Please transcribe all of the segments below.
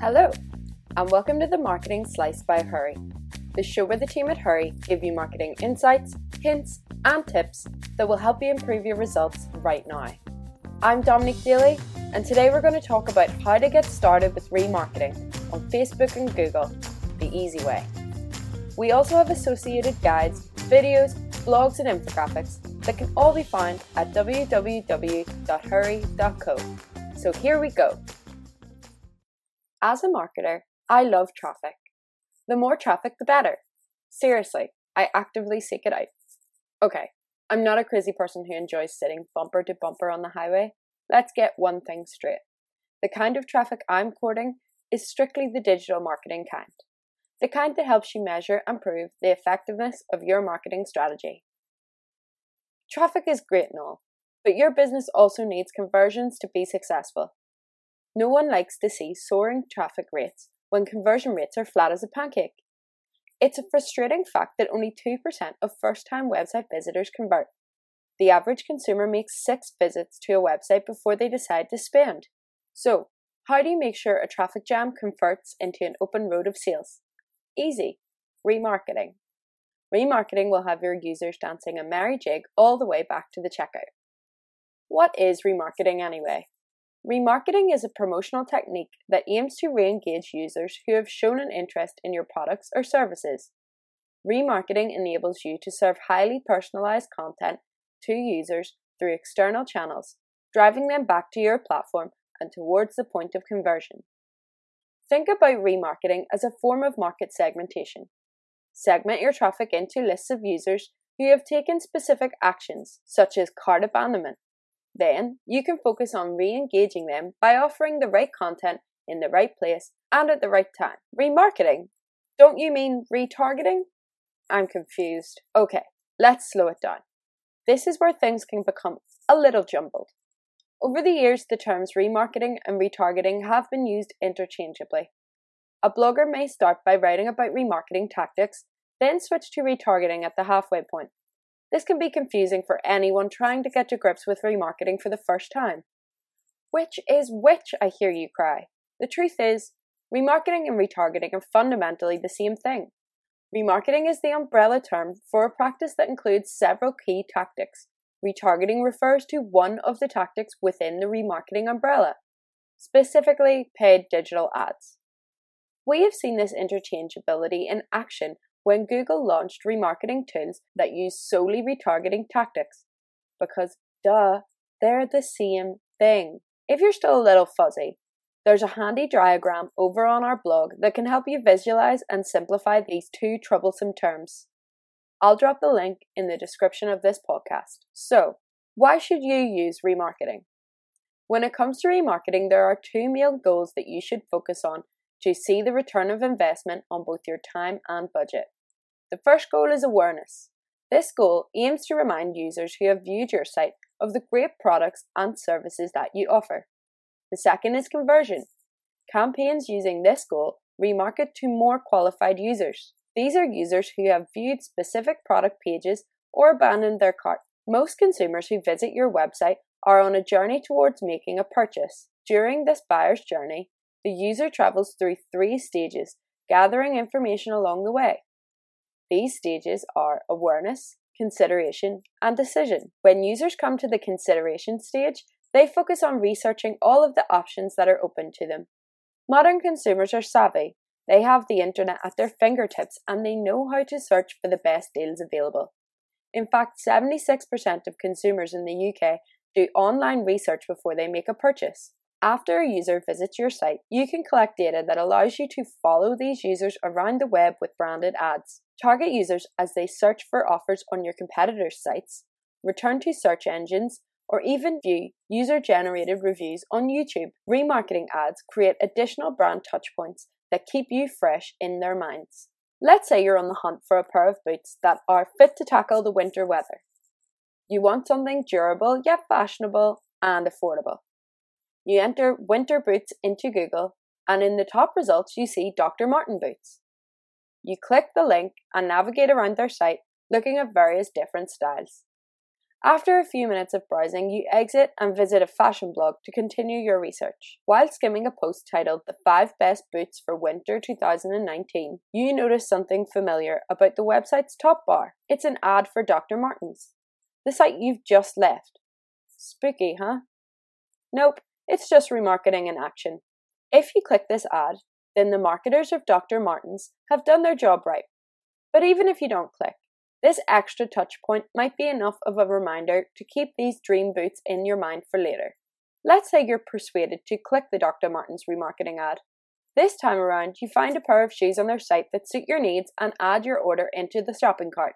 Hello, and welcome to the Marketing Slice by Hurree, the show where the team at Hurree give you marketing insights, hints, and tips that will help you improve your results right now. I'm Dominique Daly, and today we're going to talk about how to get started with remarketing on Facebook and Google the easy way. We also have associated guides, videos, blogs, and infographics that can all be found at www.hurree.co. So here we go. As a marketer, I love traffic. The more traffic, the better. Seriously, I actively seek it out. Okay, I'm not a crazy person who enjoys sitting bumper to bumper on the highway. Let's get one thing straight. The kind of traffic I'm courting is strictly the digital marketing kind. The kind that helps you measure and prove the effectiveness of your marketing strategy. Traffic is great and all, but your business also needs conversions to be successful. No one likes to see soaring traffic rates when conversion rates are flat as a pancake. It's a frustrating fact that only 2% of first time website visitors convert. The average consumer makes six visits to a website before they decide to spend. So, how do you make sure a traffic jam converts into an open road of sales? Easy remarketing. Remarketing will have your users dancing a merry jig all the way back to the checkout. What is remarketing anyway? Remarketing is a promotional technique that aims to re engage users who have shown an interest in your products or services. Remarketing enables you to serve highly personalized content to users through external channels, driving them back to your platform and towards the point of conversion. Think about remarketing as a form of market segmentation. Segment your traffic into lists of users who have taken specific actions, such as cart abandonment, then you can focus on re engaging them by offering the right content in the right place and at the right time. Remarketing? Don't you mean retargeting? I'm confused. Okay, let's slow it down. This is where things can become a little jumbled. Over the years, the terms remarketing and retargeting have been used interchangeably. A blogger may start by writing about remarketing tactics, then switch to retargeting at the halfway point. This can be confusing for anyone trying to get to grips with remarketing for the first time. Which is which, I hear you cry. The truth is, remarketing and retargeting are fundamentally the same thing. Remarketing is the umbrella term for a practice that includes several key tactics. Retargeting refers to one of the tactics within the remarketing umbrella, specifically paid digital ads. We have seen this interchangeability in action when Google launched remarketing tools that use solely retargeting tactics. Because, duh, they're the same thing. If you're still a little fuzzy, there's a handy diagram over on our blog that can help you visualize and simplify these two troublesome terms. I'll drop the link in the description of this podcast. So, why should you use remarketing? When it comes to remarketing, there are two main goals that you should focus on to see the return of investment on both your time and budget. The first goal is awareness. This goal aims to remind users who have viewed your site of the great products and services that you offer. The second is conversion. Campaigns using this goal remarket to more qualified users. These are users who have viewed specific product pages or abandoned their cart. Most consumers who visit your website are on a journey towards making a purchase. During this buyer's journey, the user travels through three stages, gathering information along the way. These stages are awareness, consideration, and decision. When users come to the consideration stage, they focus on researching all of the options that are open to them. Modern consumers are savvy. They have the internet at their fingertips and they know how to search for the best deals available. In fact, 76% of consumers in the UK do online research before they make a purchase. After a user visits your site, you can collect data that allows you to follow these users around the web with branded ads. Target users as they search for offers on your competitors' sites, return to search engines, or even view user generated reviews on YouTube. Remarketing ads create additional brand touchpoints that keep you fresh in their minds. Let's say you're on the hunt for a pair of boots that are fit to tackle the winter weather. You want something durable yet fashionable and affordable. You enter winter boots into Google, and in the top results, you see Dr. Martens boots. You click the link and navigate around their site looking at various different styles. After a few minutes of browsing, you exit and visit a fashion blog to continue your research. While skimming a post titled The 5 Best Boots for Winter 2019, you notice something familiar about the website's top bar. It's an ad for Dr. Martens, the site you've just left. Spooky, huh? Nope, it's just remarketing in action. If you click this ad, then the marketers of Dr. Martens have done their job right. But even if you don't click, this extra touch point might be enough of a reminder to keep these dream boots in your mind for later. Let's say you're persuaded to click the Dr. Martens remarketing ad. This time around, you find a pair of shoes on their site that suit your needs and add your order into the shopping cart.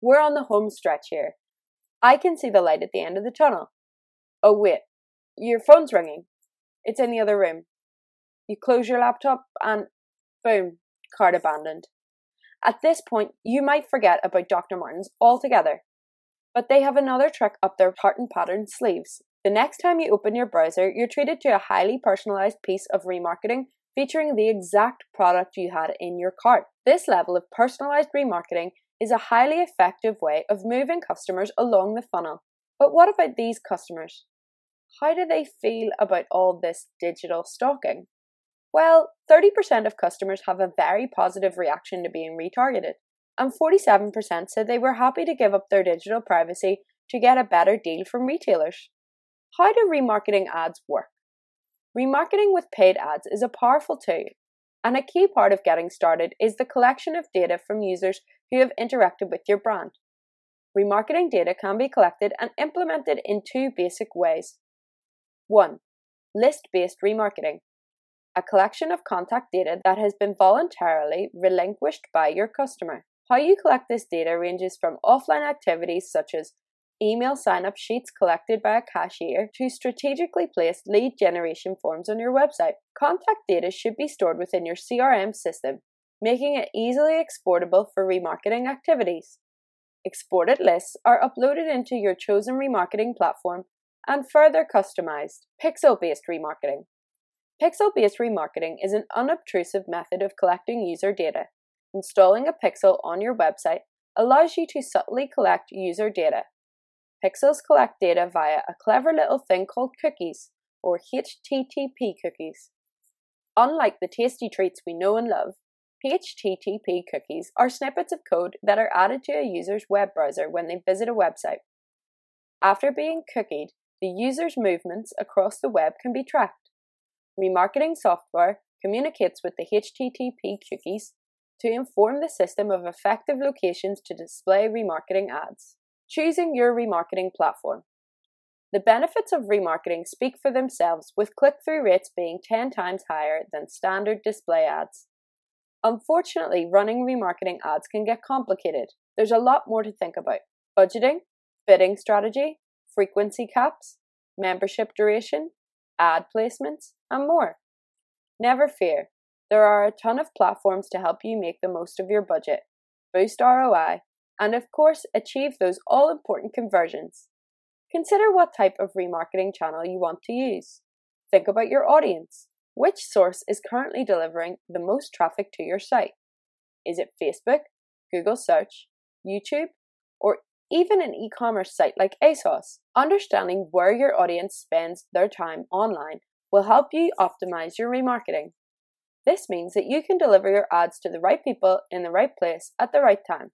We're on the home stretch here. I can see the light at the end of the tunnel. Oh, wait, your phone's ringing. It's in the other room. You close your laptop and boom, cart abandoned. At this point, you might forget about Dr. Martens altogether. But they have another trick up their tartan pattern sleeves. The next time you open your browser, you're treated to a highly personalized piece of remarketing featuring the exact product you had in your cart. This level of personalized remarketing is a highly effective way of moving customers along the funnel. But what about these customers? How do they feel about all this digital stalking? Well, 30% of customers have a very positive reaction to being retargeted, and 47% said they were happy to give up their digital privacy to get a better deal from retailers. How do remarketing ads work? Remarketing with paid ads is a powerful tool, and a key part of getting started is the collection of data from users who have interacted with your brand. Remarketing data can be collected and implemented in two basic ways. 1. List based remarketing a collection of contact data that has been voluntarily relinquished by your customer. How you collect this data ranges from offline activities such as email sign up sheets collected by a cashier to strategically placed lead generation forms on your website. Contact data should be stored within your CRM system, making it easily exportable for remarketing activities. Exported lists are uploaded into your chosen remarketing platform and further customized. Pixel based remarketing. Pixel based remarketing is an unobtrusive method of collecting user data. Installing a pixel on your website allows you to subtly collect user data. Pixels collect data via a clever little thing called cookies, or HTTP cookies. Unlike the tasty treats we know and love, HTTP cookies are snippets of code that are added to a user's web browser when they visit a website. After being cookied, the user's movements across the web can be tracked. Remarketing software communicates with the HTTP cookies to inform the system of effective locations to display remarketing ads. Choosing your remarketing platform. The benefits of remarketing speak for themselves, with click through rates being 10 times higher than standard display ads. Unfortunately, running remarketing ads can get complicated. There's a lot more to think about budgeting, bidding strategy, frequency caps, membership duration, ad placements, and more. Never fear, there are a ton of platforms to help you make the most of your budget, boost ROI, and of course, achieve those all important conversions. Consider what type of remarketing channel you want to use. Think about your audience. Which source is currently delivering the most traffic to your site? Is it Facebook, Google Search, YouTube, or even an e commerce site like ASOS? Understanding where your audience spends their time online will help you optimize your remarketing. This means that you can deliver your ads to the right people in the right place at the right time.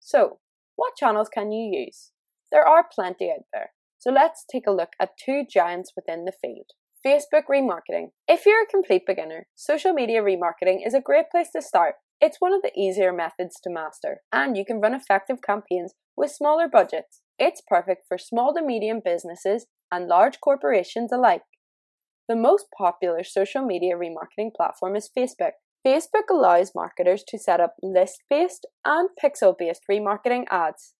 So, what channels can you use? There are plenty out there, so let's take a look at two giants within the field. Facebook remarketing. If you're a complete beginner, social media remarketing is a great place to start. It's one of the easier methods to master, and you can run effective campaigns with smaller budgets. It's perfect for small to medium businesses and large corporations alike. The most popular social media remarketing platform is Facebook. Facebook allows marketers to set up list based and pixel based remarketing ads.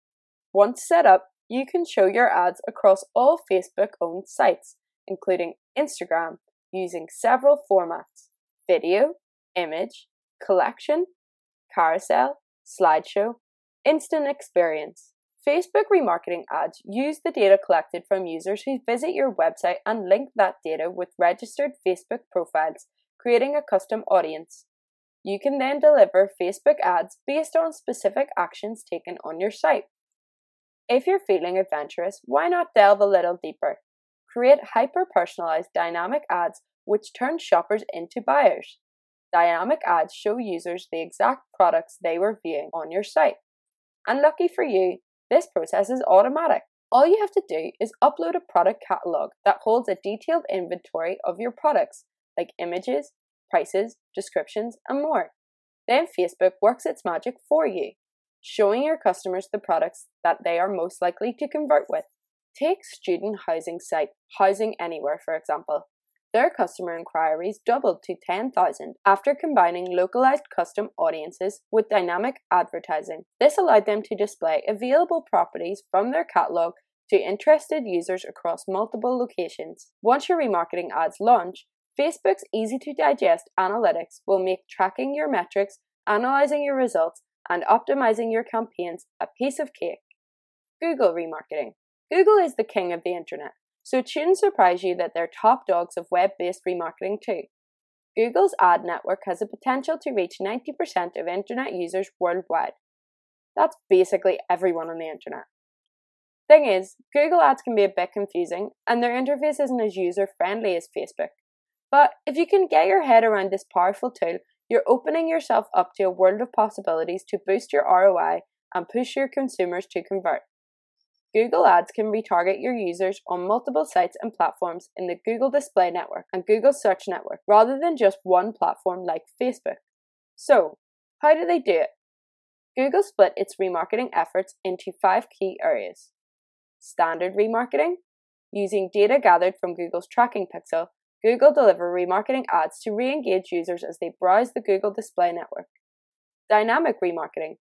Once set up, you can show your ads across all Facebook owned sites, including Instagram, using several formats video, image, collection, carousel, slideshow, instant experience. Facebook remarketing ads use the data collected from users who visit your website and link that data with registered Facebook profiles, creating a custom audience. You can then deliver Facebook ads based on specific actions taken on your site. If you're feeling adventurous, why not delve a little deeper? Create hyper personalized dynamic ads which turn shoppers into buyers. Dynamic ads show users the exact products they were viewing on your site. And lucky for you, this process is automatic. All you have to do is upload a product catalog that holds a detailed inventory of your products, like images, prices, descriptions, and more. Then Facebook works its magic for you, showing your customers the products that they are most likely to convert with. Take student housing site Housing Anywhere, for example. Their customer inquiries doubled to 10,000 after combining localized custom audiences with dynamic advertising. This allowed them to display available properties from their catalog to interested users across multiple locations. Once your remarketing ads launch, Facebook's easy to digest analytics will make tracking your metrics, analyzing your results, and optimizing your campaigns a piece of cake. Google remarketing. Google is the king of the internet. So it shouldn't surprise you that they're top dogs of web based remarketing too. Google's ad network has the potential to reach 90% of internet users worldwide. That's basically everyone on the internet. Thing is, Google ads can be a bit confusing and their interface isn't as user friendly as Facebook. But if you can get your head around this powerful tool, you're opening yourself up to a world of possibilities to boost your ROI and push your consumers to convert. Google Ads can retarget your users on multiple sites and platforms in the Google Display Network and Google Search Network rather than just one platform like Facebook. So, how do they do it? Google split its remarketing efforts into five key areas standard remarketing, using data gathered from Google's tracking pixel, Google deliver remarketing ads to re engage users as they browse the Google Display Network. Dynamic remarketing,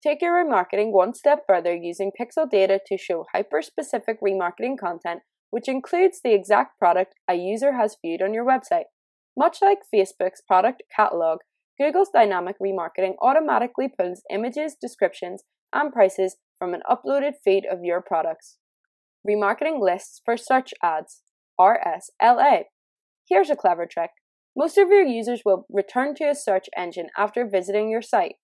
Take your remarketing one step further using pixel data to show hyper specific remarketing content, which includes the exact product a user has viewed on your website. Much like Facebook's product catalog, Google's dynamic remarketing automatically pulls images, descriptions, and prices from an uploaded feed of your products. Remarketing lists for search ads, RSLA. Here's a clever trick. Most of your users will return to a search engine after visiting your site.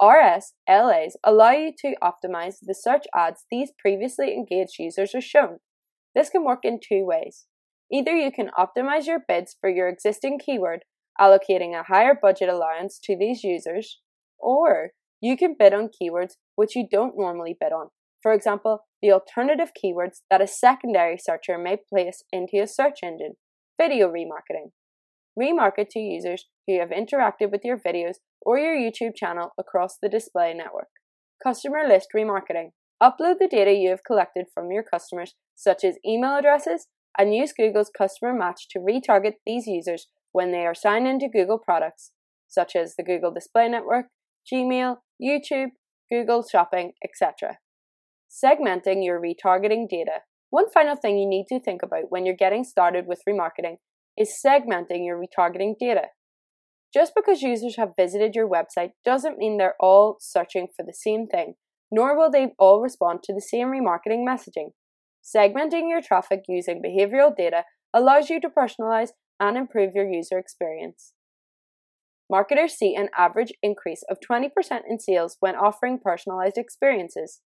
RSLAs allow you to optimize the search ads these previously engaged users are shown. This can work in two ways. Either you can optimize your bids for your existing keyword, allocating a higher budget allowance to these users, or you can bid on keywords which you don't normally bid on. For example, the alternative keywords that a secondary searcher may place into a search engine. Video remarketing. Remarket to users who have interacted with your videos or your YouTube channel across the display network. Customer list remarketing. Upload the data you have collected from your customers, such as email addresses, and use Google's customer match to retarget these users when they are signed into Google products, such as the Google Display Network, Gmail, YouTube, Google Shopping, etc. Segmenting your retargeting data. One final thing you need to think about when you're getting started with remarketing is segmenting your retargeting data. Just because users have visited your website doesn't mean they're all searching for the same thing, nor will they all respond to the same remarketing messaging. Segmenting your traffic using behavioral data allows you to personalize and improve your user experience. Marketers see an average increase of 20% in sales when offering personalized experiences.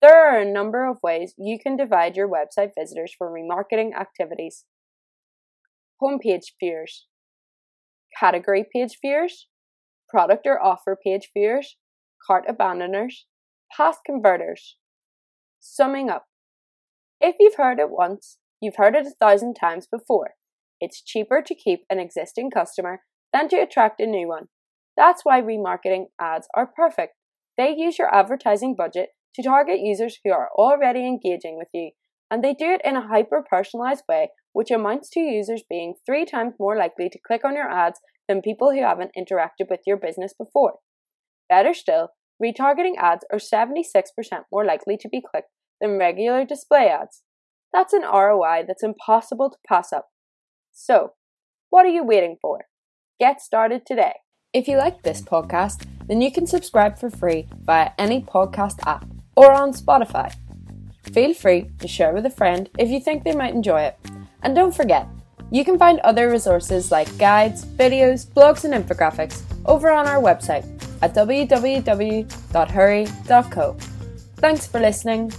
There are a number of ways you can divide your website visitors for remarketing activities. Homepage viewers, category page views, product or offer page views, cart abandoners, past converters. Summing up, if you've heard it once, you've heard it a thousand times before. It's cheaper to keep an existing customer than to attract a new one. That's why remarketing ads are perfect. They use your advertising budget to target users who are already engaging with you, and they do it in a hyper personalized way which amounts to users being three times more likely to click on your ads than people who haven't interacted with your business before. Better still, retargeting ads are 76% more likely to be clicked than regular display ads. That's an ROI that's impossible to pass up. So, what are you waiting for? Get started today. If you like this podcast, then you can subscribe for free via any podcast app or on Spotify. Feel free to share with a friend if you think they might enjoy it and don't forget, you can find other resources like guides, videos, blogs, and infographics over on our website at www.hurree.co. Thanks for listening.